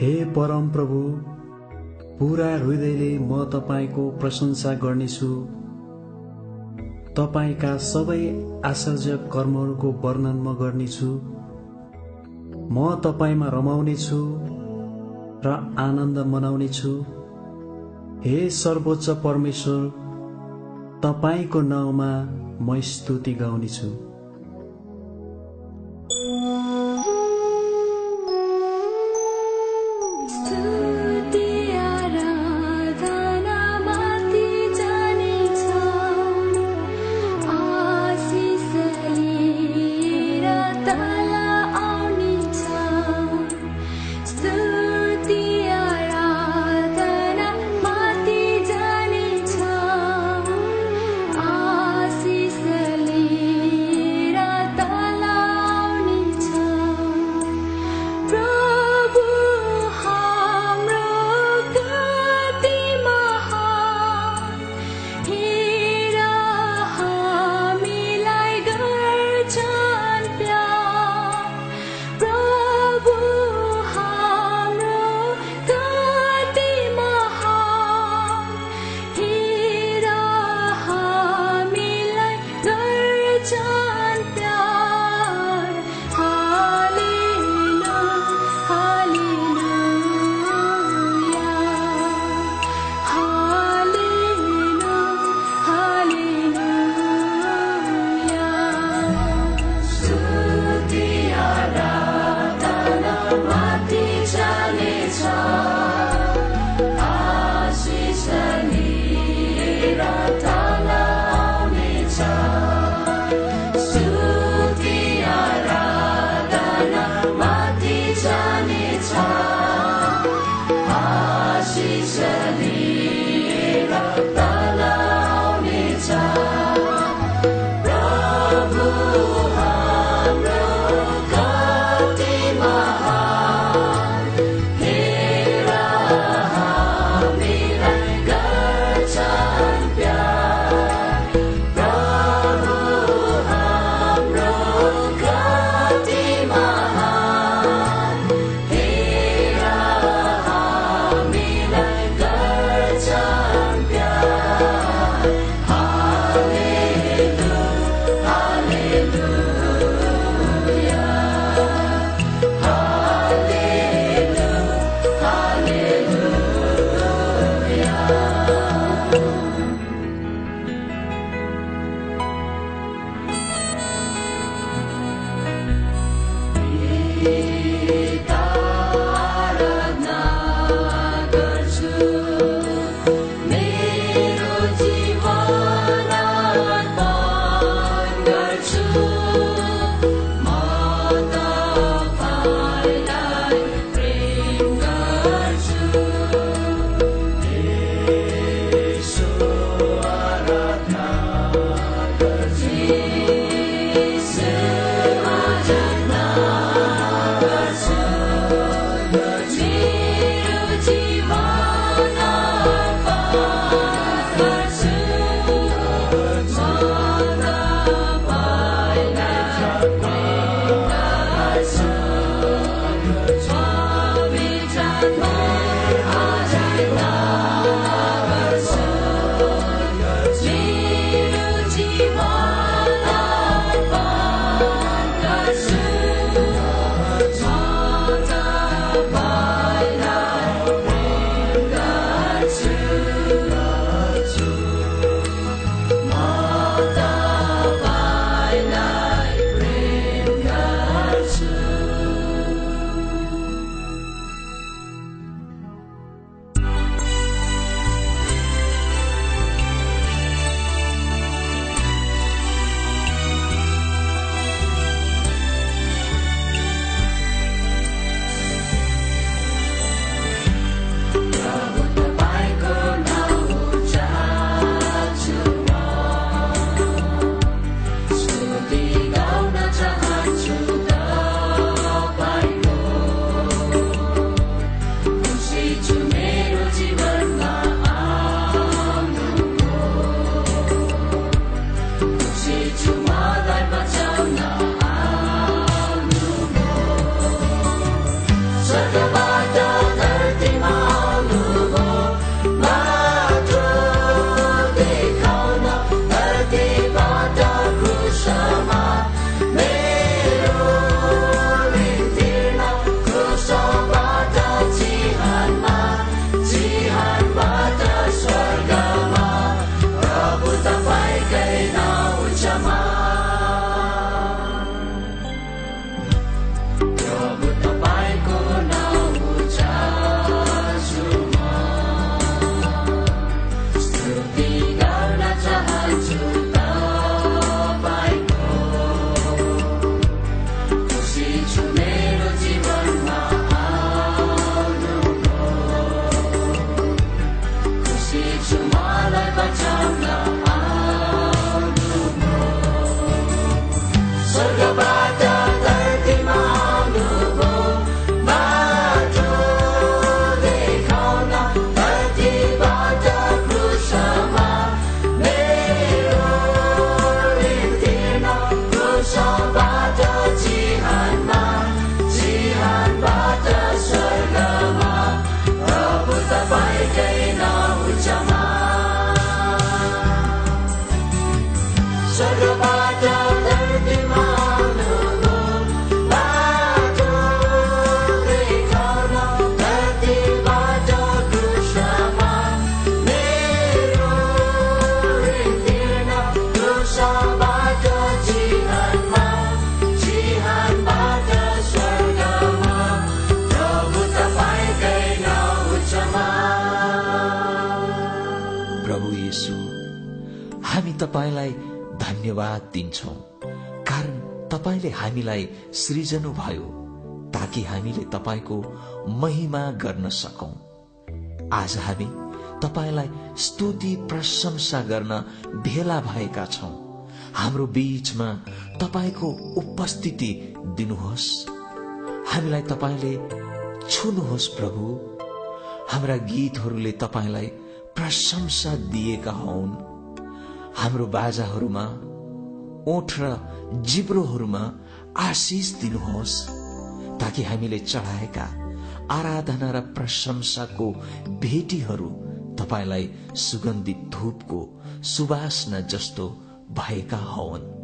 हे परम प्रभु पुरा हृदयले म तपाईँको प्रशंसा गर्नेछु। तपाईँका सबै आश्चर्य कर्महरूको वर्णन म गर्नेछु। म तपाईँमा रमाउनेछु र आनन्द मनाउनेछु। हे सर्वोच्च परमेश्वर तपाईँको नाउँमा म स्तुति गाउनेछु। 啊。तपाईँलाई धन्यवाद दिन्छौ। कारण तपाईँले हामीलाई सृजनु भयो ताकि हामीले तपाईँको महिमा गर्न सकौं। आज हामी तपाईँलाई स्तुति प्रशंसा गर्न भेला भएका छौं। हाम्रो बीचमा तपाईँको उपस्थिति दिनुहोस्। हामीलाई तपाईँले छुनुहोस् प्रभु। हाम्रा गीतहरूले तपाईँलाई प्रशंसा दिएका हुन्। हाम्रो बाजाहरूमा ओठ र जिब्रोहरूमा आशिष दिनुहोस् ताकि हामीले चढाएका आराधना र प्रशंसाको भेटीहरू तपाईँलाई सुगन्धित धूपको सुवासना जस्तो भएका हौन्